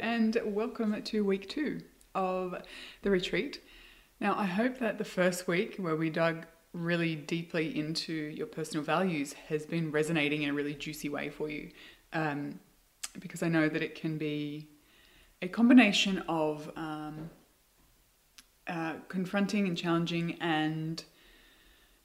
and welcome to week two of the retreat. Now, I hope that the first week, where we dug really deeply into your personal values, has been resonating in a really juicy way for you. Um, because I know that it can be a combination of um, uh, confronting and challenging and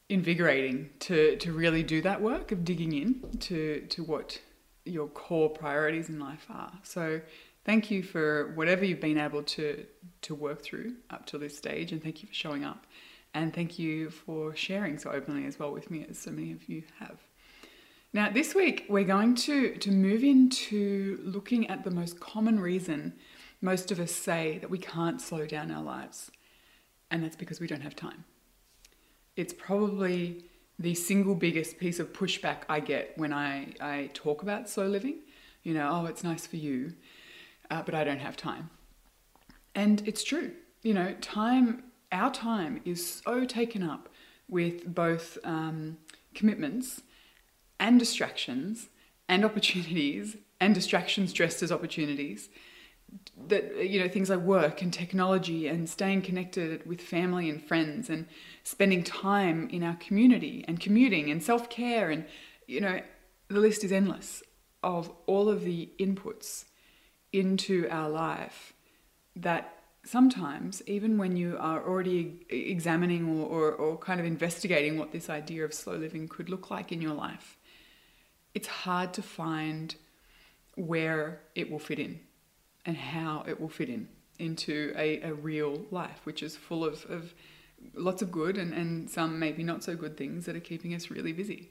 invigorating to, to really do that work of digging in to, to what your core priorities in life are. So, thank you for whatever you've been able to to work through up to this stage, and thank you for showing up, and thank you for sharing so openly as well with me, as so many of you have. Now, this week we're going to to move into looking at the most common reason most of us say that we can't slow down our lives, and that's because we don't have time. It's probably the single biggest piece of pushback I get when I, I talk about slow living. You know, oh, it's nice for you, uh, but I don't have time. And it's true. You know, time, our time is so taken up with both um, commitments and distractions and opportunities and distractions dressed as opportunities that you know things like work and technology and staying connected with family and friends and spending time in our community and commuting and self-care and you know the list is endless of all of the inputs into our life that sometimes even when you are already examining or, or, or kind of investigating what this idea of slow living could look like in your life it's hard to find where it will fit in and how it will fit in into a, a real life, which is full of, of lots of good and, and some maybe not so good things that are keeping us really busy.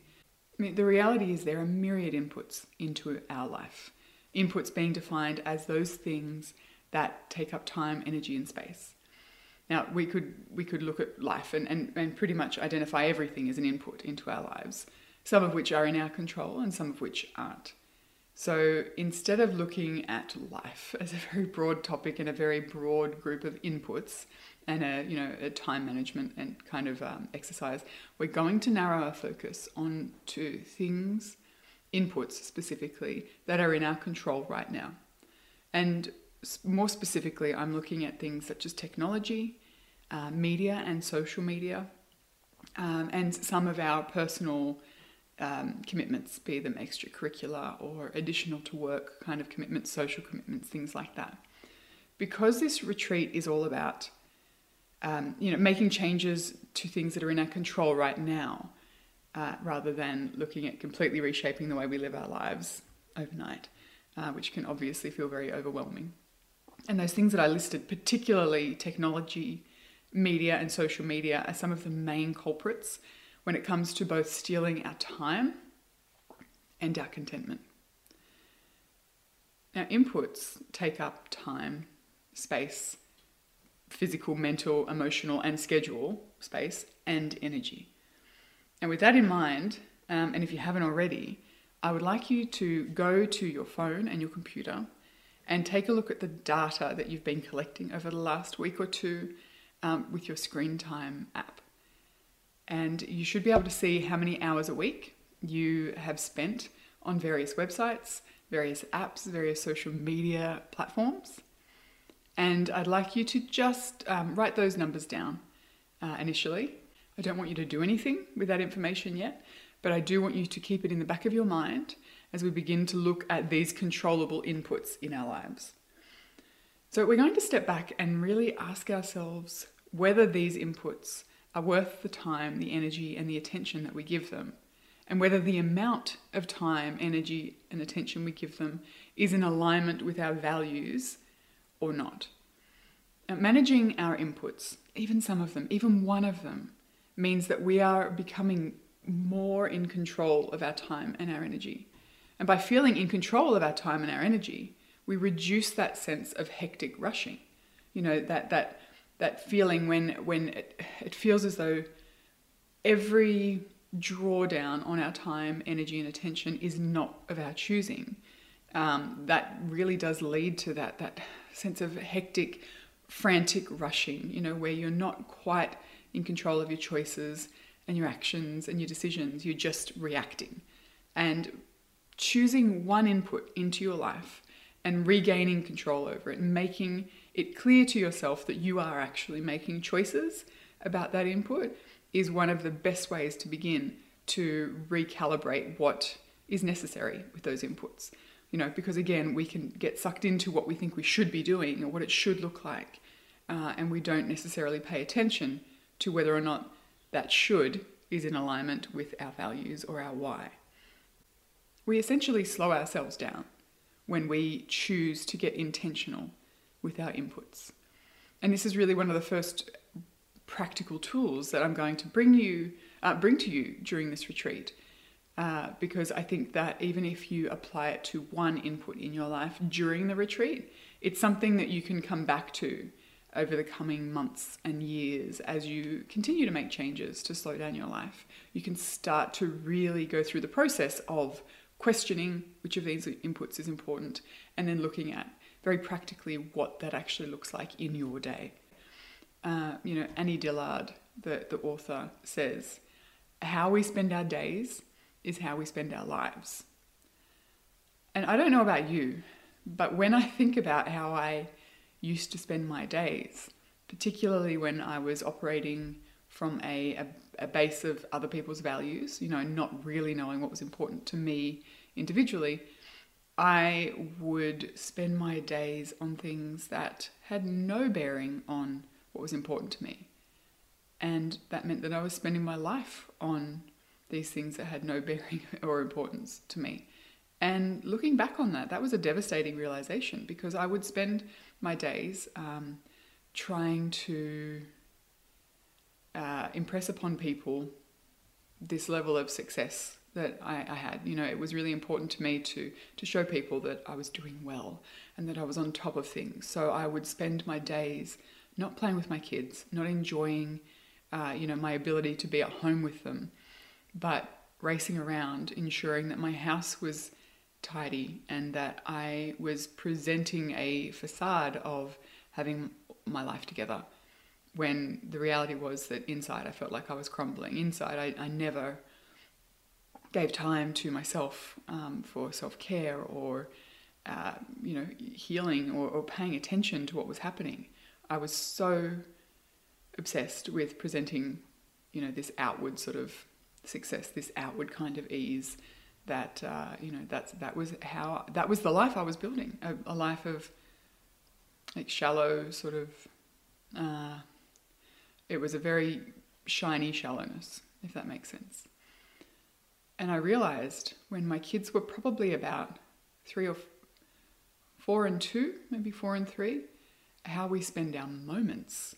I mean, the reality is there are myriad inputs into our life. Inputs being defined as those things that take up time, energy, and space. Now we could we could look at life and, and, and pretty much identify everything as an input into our lives, some of which are in our control and some of which aren't. So instead of looking at life as a very broad topic and a very broad group of inputs and a you know a time management and kind of um, exercise, we're going to narrow our focus on to things, inputs specifically that are in our control right now, and more specifically, I'm looking at things such as technology, uh, media, and social media, um, and some of our personal um, commitments, be them extracurricular or additional to work kind of commitments, social commitments, things like that. Because this retreat is all about, um, you know, making changes to things that are in our control right now, uh, rather than looking at completely reshaping the way we live our lives overnight, uh, which can obviously feel very overwhelming. And those things that I listed, particularly technology, media, and social media, are some of the main culprits when it comes to both stealing our time and our contentment. Now, inputs take up time, space, physical, mental, emotional, and schedule space, and energy. And with that in mind, um, and if you haven't already, I would like you to go to your phone and your computer and take a look at the data that you've been collecting over the last week or two um, with your screen time app and you should be able to see how many hours a week you have spent on various websites, various apps, various social media platforms. And I'd like you to just um, write those numbers down uh, initially. I don't want you to do anything with that information yet, but I do want you to keep it in the back of your mind as we begin to look at these controllable inputs in our lives. So, we're going to step back and really ask ourselves whether these inputs are worth the time, the energy, and the attention that we give them, and whether the amount of time, energy, and attention we give them is in alignment with our values or not. Now, managing our inputs, even some of them, even one of them, means that we are becoming more in control of our time and our energy. And by feeling in control of our time and our energy, we reduce that sense of hectic rushing. You know, that, that that feeling when when it, it feels as though every drawdown on our time, energy, and attention is not of our choosing. Um, that really does lead to that that sense of hectic, frantic rushing. You know, where you're not quite in control of your choices and your actions and your decisions. You're just reacting, and choosing one input into your life and regaining control over it and making it clear to yourself that you are actually making choices about that input is one of the best ways to begin to recalibrate what is necessary with those inputs. You know, because again, we can get sucked into what we think we should be doing or what it should look like, uh, and we don't necessarily pay attention to whether or not that should is in alignment with our values or our why. We essentially slow ourselves down when we choose to get intentional with our inputs. And this is really one of the first practical tools that I'm going to bring you uh, bring to you during this retreat. Uh, because I think that even if you apply it to one input in your life during the retreat, it's something that you can come back to over the coming months and years as you continue to make changes to slow down your life. You can start to really go through the process of questioning which of these inputs is important and then looking at very practically what that actually looks like in your day. Uh, you know, Annie Dillard, the, the author, says, How we spend our days is how we spend our lives. And I don't know about you, but when I think about how I used to spend my days, particularly when I was operating from a, a, a, base of other people's values, you know, not really knowing what was important to me individually, I would spend my days on things that had no bearing on what was important to me. And that meant that I was spending my life on these things that had no bearing or importance to me. And looking back on that, that was a devastating realization because I would spend my days um, trying to uh, impress upon people this level of success that I, I, had. You know, it was really important to me to to show people that I was doing well and that I was on top of things. So I would spend my days not playing with my kids, not enjoying, uh, you know, my ability to be at home with them, but racing around, ensuring that my house was tidy and that I was presenting a facade of having my life together when the reality was that inside I felt like I was crumbling. Inside, I, I never gave time to myself um, for self care or, uh, you know, healing or, or paying attention to what was happening. I was so obsessed with presenting, you know, this outward sort of success, this outward kind of ease that uh, you know that's that was how that was the life I was building a, a life of like shallow sort of uh, it was a very shiny shallowness if that makes sense. And I realized when my kids were probably about three or f- four and two maybe four and three how we spend our moments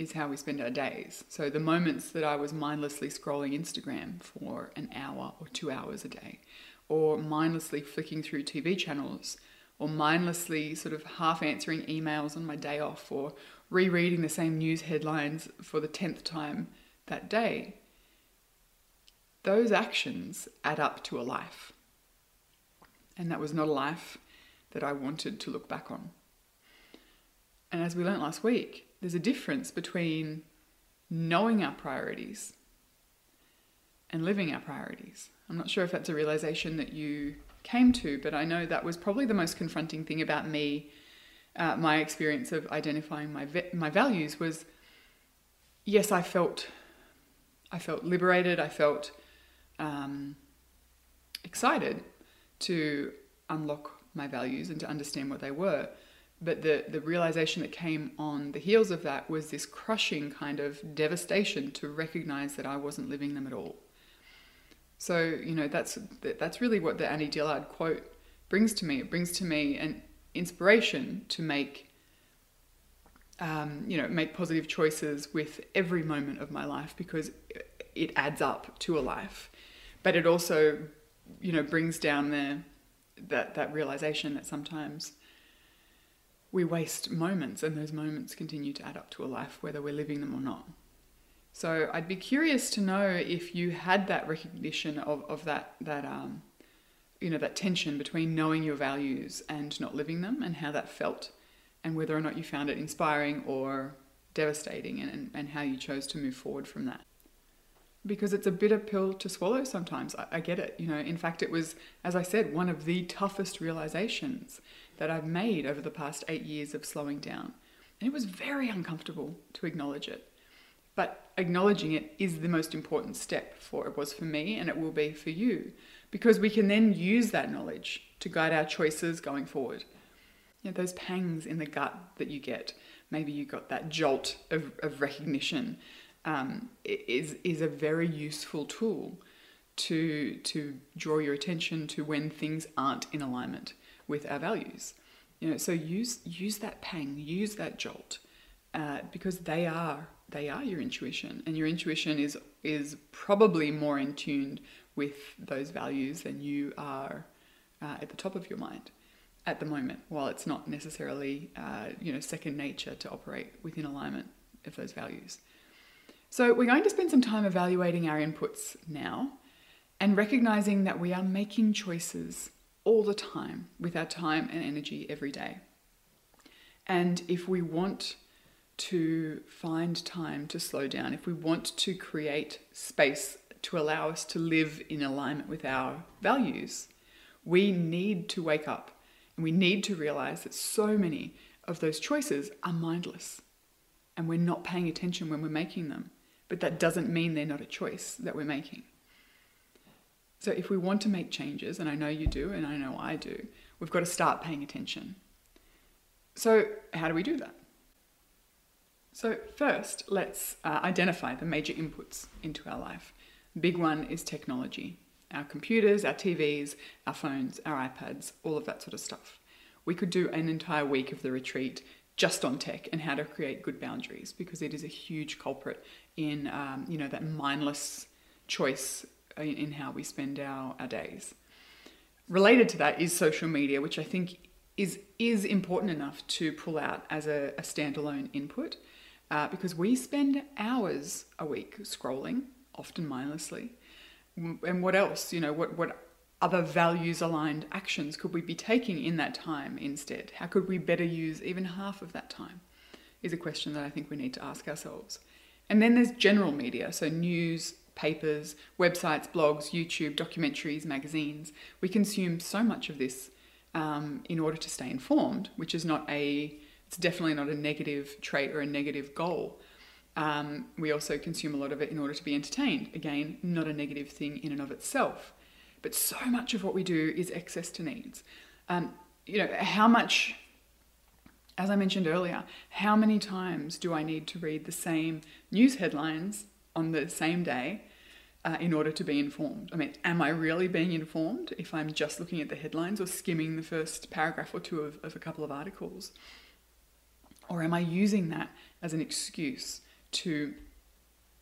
is how we spend our days. So the moments that I was mindlessly scrolling Instagram for an hour or two hours a day, or mindlessly flicking through TV channels, or mindlessly sort of half answering emails on my day off, or rereading the same news headlines for the tenth time that day, those actions add up to a life. And that was not a life that I wanted to look back on. And as we learned last week, there's a difference between knowing our priorities and living our priorities. I'm not sure if that's a realization that you came to, but I know that was probably the most confronting thing about me. Uh, my experience of identifying my my values was, yes, I felt, I felt liberated. I felt um, excited to unlock my values and to understand what they were. But the, the realization that came on the heels of that was this crushing kind of devastation to recognize that I wasn't living them at all. So, you know, that's, that's really what the Annie Dillard quote brings to me. It brings to me an inspiration to make, um, you know, make positive choices with every moment of my life because it adds up to a life. But it also, you know, brings down the, that, that realization that sometimes we waste moments, and those moments continue to add up to a life, whether we're living them or not. So I'd be curious to know if you had that recognition of, of that that um, you know that tension between knowing your values and not living them, and how that felt, and whether or not you found it inspiring or devastating, and, and how you chose to move forward from that. because it's a bitter pill to swallow sometimes. I, I, get it. You know, in fact, it was, as I said, one of the toughest realizations that I've made over the past eight years of slowing down. And it was very uncomfortable to acknowledge it. But acknowledging it is the most important step for it was for me and it will be for you because we can then use that knowledge to guide our choices going forward. You know, those pangs in the gut that you get, maybe you got that jolt of, of recognition um, is is a very useful tool to to draw your attention to when things aren't in alignment with our values. You know, so use use that pang, use that jolt, uh, because they are they are your intuition, and your intuition is is probably more in tune with those values than you are uh, at the top of your mind at the moment. While it's not necessarily uh, you know second nature to operate within alignment of those values. So, we're going to spend some time evaluating our inputs now and recognizing that we are making choices all the time with our time and energy every day. And if we want to find time to slow down, if we want to create space to allow us to live in alignment with our values, we need to wake up and we need to realize that so many of those choices are mindless and we're not paying attention when we're making them but that doesn't mean they're not a choice that we're making. So if we want to make changes, and I know you do, and I know I do, we've got to start paying attention. So, how do we do that? So, first, let's uh, identify the major inputs into our life. big one is technology our computers, our TVs, our phones, our iPads, all of that sort of stuff. We could do an entire week of the retreat just on tech and how to create good boundaries because it is a huge culprit in um, you know that mindless choice in, how we spend our, our days. Related to that is social media, which I think is is important enough to pull out as a, a standalone input uh, because we spend hours a week scrolling, often mindlessly. And what else? You know, what what other values aligned actions could we be taking in that time instead? How could we better use even half of that time? Is a question that I think we need to ask ourselves. And then there's general media, so news, papers, websites, blogs, YouTube, documentaries, magazines. We consume so much of this um, in order to stay informed, which is not a, it's definitely not a negative trait or a negative goal. Um, we also consume a lot of it in order to be entertained. Again, not a negative thing in and of itself. But so much of what we do is excess to needs. Um, you know, how much, as I mentioned earlier, how many times do I need to read the same news headlines on the same day uh, in order to be informed? I mean, am I really being informed if I'm just looking at the headlines or skimming the first paragraph or two of, of a couple of articles? Or am I using that as an excuse to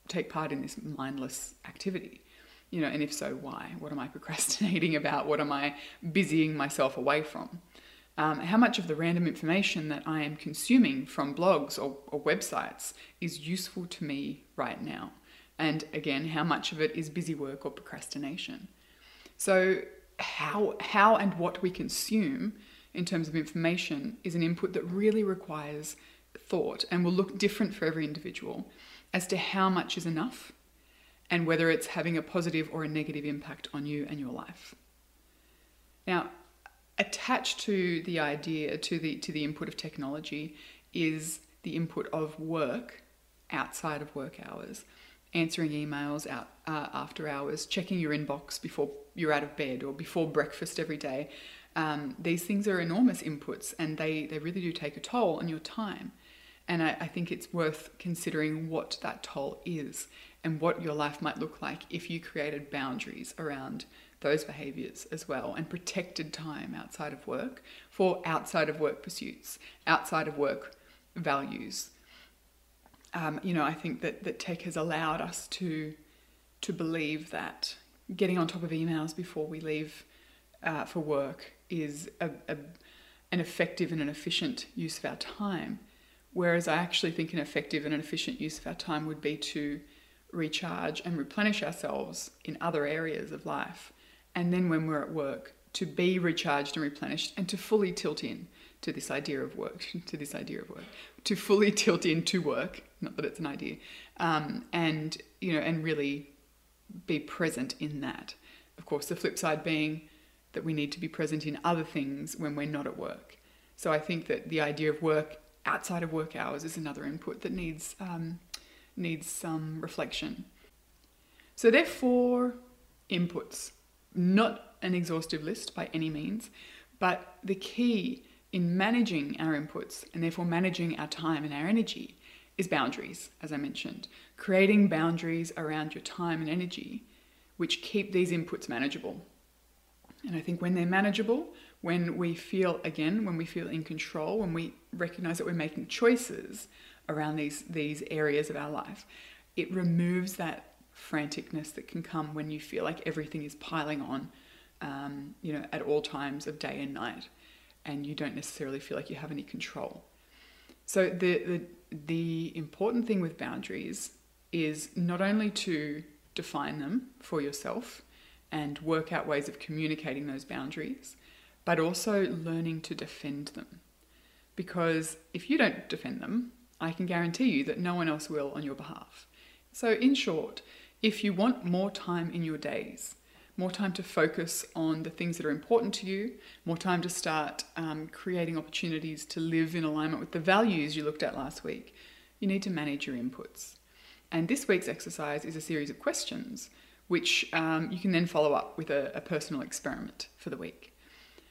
take part in this mindless activity? You know, and if so, why? What am I procrastinating about? What am I busying myself away from? Um, how much of the random information that I am consuming from blogs or, or websites is useful to me right now? And again, how much of it is busy work or procrastination? So, how, how and what we consume in terms of information is an input that really requires thought and will look different for every individual as to how much is enough and whether it's having a positive or a negative impact on you and your life. Now, attached to the idea, to the, to the input of technology, is the input of work outside of work hours, answering emails out uh, after hours, checking your inbox before you're out of bed or before breakfast every day. Um, these things are enormous inputs and they, they really do take a toll on your time. And I, I think it's worth considering what that toll is and what your life might look like if you created boundaries around those behaviors as well and protected time outside of work for outside of work pursuits, outside of work values. Um, you know, I think that, that tech has allowed us to to believe that getting on top of emails before we leave uh, for work is a, a, an effective and an efficient use of our time. Whereas I actually think an effective and an efficient use of our time would be to recharge and replenish ourselves in other areas of life. And then when we're at work, to be recharged and replenished and to fully tilt in to this idea of work, to this idea of work, to fully tilt into work, not that it's an idea, um, and, you know, and really be present in that. Of course, the flip side being that we need to be present in other things when we're not at work. So I think that the idea of work outside of work hours is another input that needs um, needs some reflection. So there are four inputs, not an exhaustive list by any means, but the key in managing our inputs and therefore managing our time and our energy is boundaries, as I mentioned. Creating boundaries around your time and energy, which keep these inputs manageable. And I think when they're manageable, when we feel, again, when we feel in control, when we recognize that we're making choices around these, these areas of our life, it removes that franticness that can come when you feel like everything is piling on, um, you know, at all times of day and night, and you don't necessarily feel like you have any control. So the, the the important thing with boundaries is not only to define them for yourself and work out ways of communicating those boundaries, but also learning to defend them. Because if you don't defend them, I can guarantee you that no one else will on your behalf. So, in short, if you want more time in your days, more time to focus on the things that are important to you, more time to start um, creating opportunities to live in alignment with the values you looked at last week, you need to manage your inputs. And this week's exercise is a series of questions which um, you can then follow up with a, a personal experiment for the week.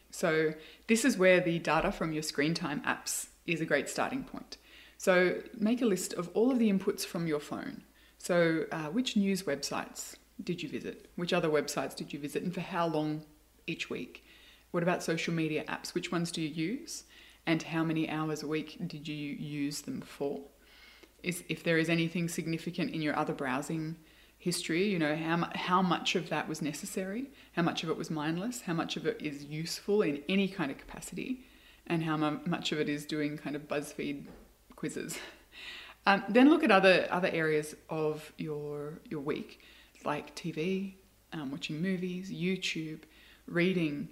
So, this is where the data from your screen time apps is a great starting point. So, make a list of all of the inputs from your phone. So, uh, which news websites did you visit? Which other websites did you visit? And for how long each week? What about social media apps? Which ones do you use? And how many hours a week did you use them for? Is, if there is anything significant in your other browsing history, you know, how, how much of that was necessary, how much of it was mindless, how much of it is useful in any kind of capacity, and how much of it is doing kind of BuzzFeed quizzes. Um, then look at other other areas of your your week like TV, um, watching movies, YouTube, reading,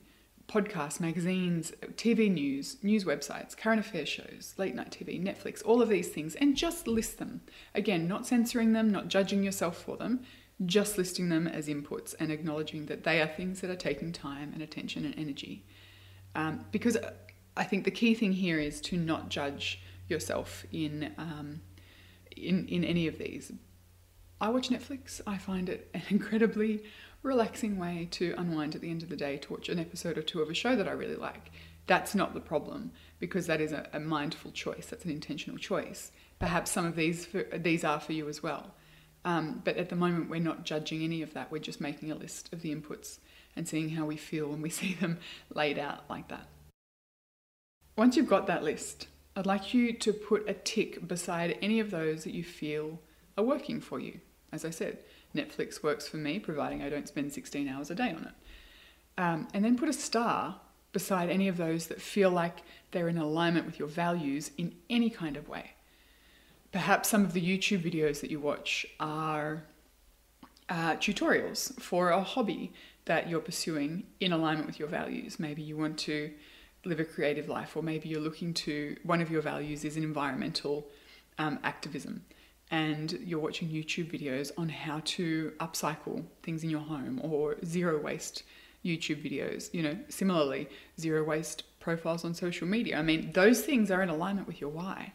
podcasts, magazines, TV news, news websites, current affairs shows, late night TV, Netflix, all of these things, and just list them. Again, not censoring them, not judging yourself for them, just listing them as inputs and acknowledging that they are things that are taking time and attention and energy. Um, because I think the key thing here is to not judge yourself in um, in in any of these, I watch Netflix. I find it an incredibly relaxing way to unwind at the end of the day to watch an episode or two of a show that I really like. That's not the problem because that is a, a mindful choice. That's an intentional choice. Perhaps some of these for, these are for you as well. Um, but at the moment, we're not judging any of that. We're just making a list of the inputs and seeing how we feel when we see them laid out like that. Once you've got that list, I'd like you to put a tick beside any of those that you feel are working for you. As I said, Netflix works for me, providing I don't spend 16 hours a day on it. Um, and then put a star beside any of those that feel like they're in alignment with your values in any kind of way. Perhaps some of the YouTube videos that you watch are uh, tutorials for a hobby that you're pursuing in alignment with your values. Maybe you want to live a creative life, or maybe you're looking to one of your values is an environmental um, activism and you're watching YouTube videos on how to upcycle things in your home or zero waste YouTube videos, you know, similarly, zero waste profiles on social media. I mean, those things are in alignment with your why.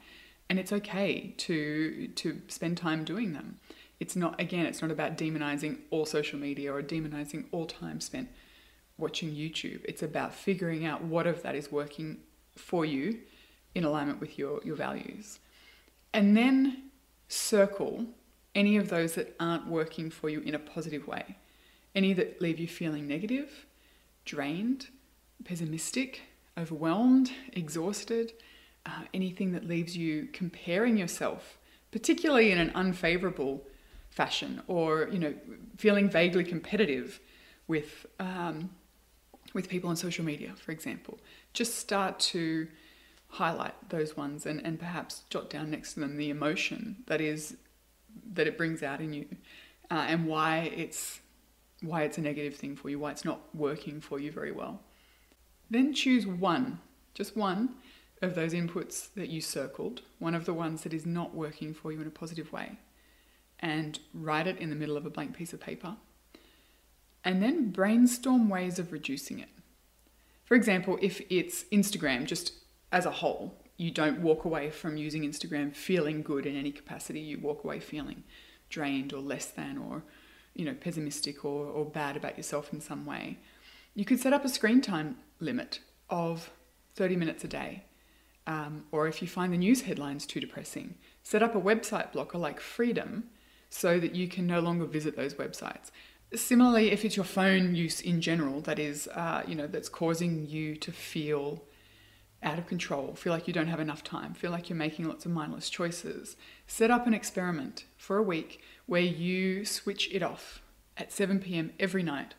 And it's okay to to spend time doing them. It's not again, it's not about demonizing all social media or demonizing all time spent watching YouTube. It's about figuring out what of that is working for you in alignment with your your values. And then circle any of those that aren't working for you in a positive way. Any that leave you feeling negative, drained, pessimistic, overwhelmed, exhausted, uh, anything that leaves you comparing yourself, particularly in an unfavorable fashion, or you know, feeling vaguely competitive with um, with people on social media, for example. Just start to highlight those ones and, and perhaps jot down next to them the emotion that is that it brings out in you uh, and why it's why it's a negative thing for you why it's not working for you very well then choose one just one of those inputs that you circled one of the ones that is not working for you in a positive way and write it in the middle of a blank piece of paper. And then brainstorm ways of reducing it. For example, if it's Instagram just as a whole, you don't walk away from using Instagram feeling good in any capacity, you walk away feeling drained or less than or you know pessimistic or, or bad about yourself in some way. You could set up a screen time limit of 30 minutes a day. Um, or if you find the news headlines too depressing, set up a website blocker like Freedom so that you can no longer visit those websites. Similarly, if it's your phone use in general that is, uh, you know, that's causing you to feel out of control, feel like you don't have enough time, feel like you're making lots of mindless choices, set up an experiment for a week where you switch it off at 7 p.m. every night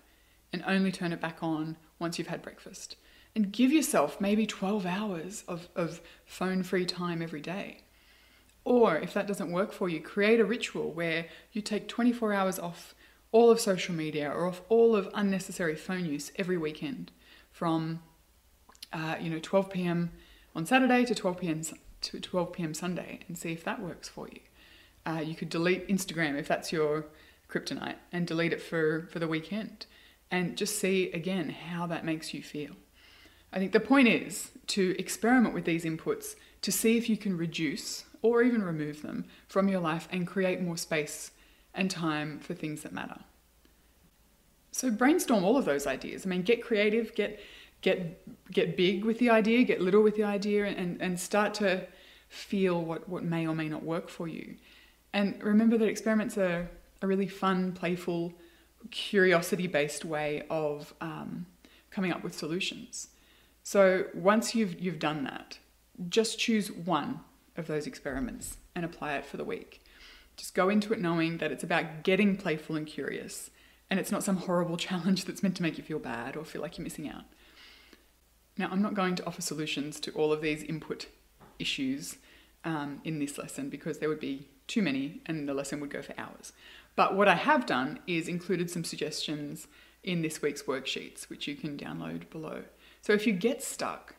and only turn it back on once you've had breakfast. And give yourself maybe 12 hours of, of phone free time every day. Or if that doesn't work for you, create a ritual where you take 24 hours off all of social media or off all of unnecessary phone use every weekend from uh, you know 12 p.m. on Saturday to 12 p.m. to 12 p.m. Sunday and see if that works for you. Uh, you could delete Instagram if that's your kryptonite and delete it for, for the weekend and just see again how that makes you feel. I think the point is to experiment with these inputs to see if you can reduce or even remove them from your life and create more space and time for things that matter. So brainstorm all of those ideas. I mean, get creative, get get get big with the idea, get little with the idea, and, and start to feel what, what may or may not work for you. And remember that experiments are a really fun, playful, curiosity based way of um, coming up with solutions. So once you've, you've done that, just choose one of those experiments and apply it for the week. Just go into it knowing that it's about getting playful and curious, and it's not some horrible challenge that's meant to make you feel bad or feel like you're missing out. Now, I'm not going to offer solutions to all of these input issues um, in this lesson because there would be too many and the lesson would go for hours. But what I have done is included some suggestions in this week's worksheets, which you can download below. So if you get stuck,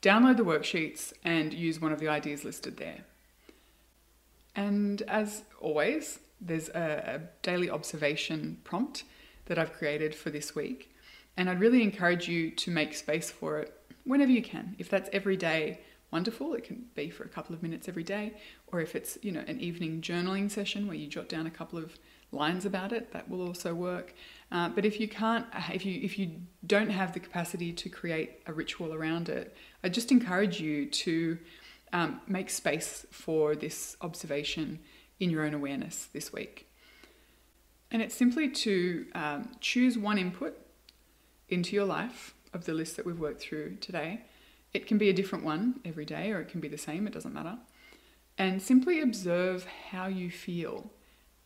download the worksheets and use one of the ideas listed there. And as always, there's a, a daily observation prompt that I've created for this week. And I'd really encourage you to make space for it whenever you can. If that's every day, wonderful. It can be for a couple of minutes every day, or if it's you know an evening journaling session where you jot down a couple of lines about it, that will also work. Uh, but if you can't, if you if you don't have the capacity to create a ritual around it, I just encourage you to um, make space for this observation in your own awareness this week. And it's simply to um, choose one input into your life of the list that we've worked through today. It can be a different one every day, or it can be the same, it doesn't matter. And simply observe how you feel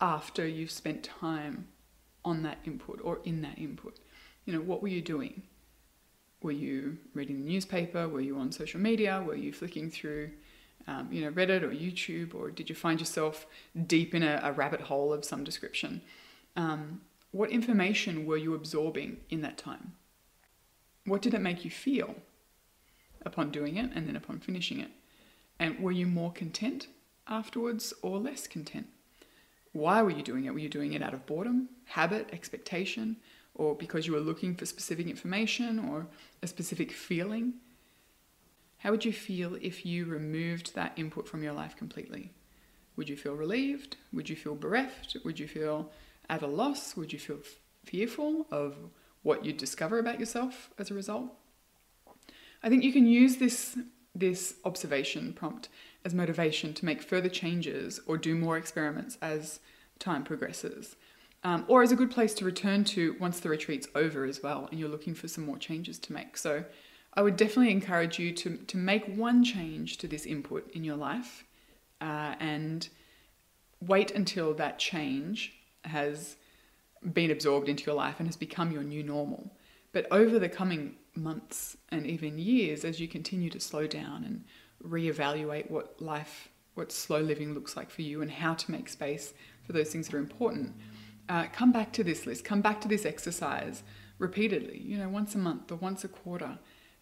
after you've spent time on that input or in that input. You know, what were you doing? Were you reading the newspaper? Were you on social media? Were you flicking through, um, you know, Reddit or YouTube? Or did you find yourself deep in a, a rabbit hole of some description? Um, what information were you absorbing in that time? What did it make you feel upon doing it and then upon finishing it? And were you more content afterwards or less content? Why were you doing it? Were you doing it out of boredom, habit, expectation, or because you were looking for specific information or a specific feeling? How would you feel if you removed that input from your life completely? Would you feel relieved? Would you feel bereft? Would you feel at a loss? Would you feel fearful of what you'd discover about yourself as a result? I think you can use this this observation prompt as motivation to make further changes or do more experiments as time progresses. Um, or as a good place to return to once the retreat's over as well and you're looking for some more changes to make. So I would definitely encourage you to, to make one change to this input in your life uh, and wait until that change has been absorbed into your life and has become your new normal. But over the coming months and even years, as you continue to slow down and reevaluate what life, what slow living looks like for you, and how to make space for those things that are important, uh, come back to this list, come back to this exercise repeatedly, you know, once a month or once a quarter,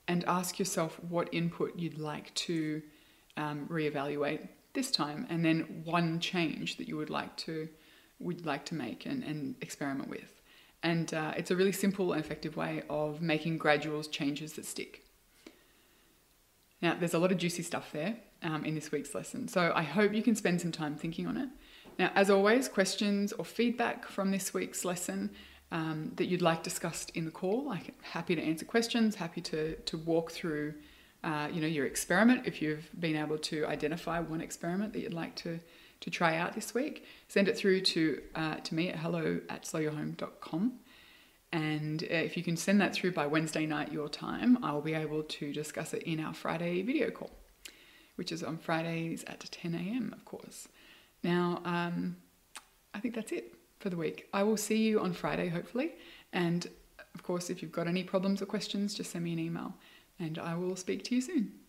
and ask yourself what input you'd like to um, reevaluate this time, and then one change that you would like to would like to make and, and experiment with. And uh, it's a really simple and effective way of making gradual changes that stick. Now, there's a lot of juicy stuff there um, in this week's lesson, so I hope you can spend some time thinking on it. Now, as always, questions or feedback from this week's lesson um, that you'd like discussed in the call, I'm happy to answer questions, happy to, to walk through uh, you know, your experiment if you've been able to identify one experiment that you'd like to, to try out this week. Send it through to, uh, to me at hello at slowyourhome.com. And uh, if you can send that through by Wednesday night your time, I'll be able to discuss it in our Friday video call, which is on Fridays at 10 a.m., of course. Now, um, I think that's it for the week. I will see you on Friday, hopefully. And of course, if you've got any problems or questions, just send me an email and I will speak to you soon.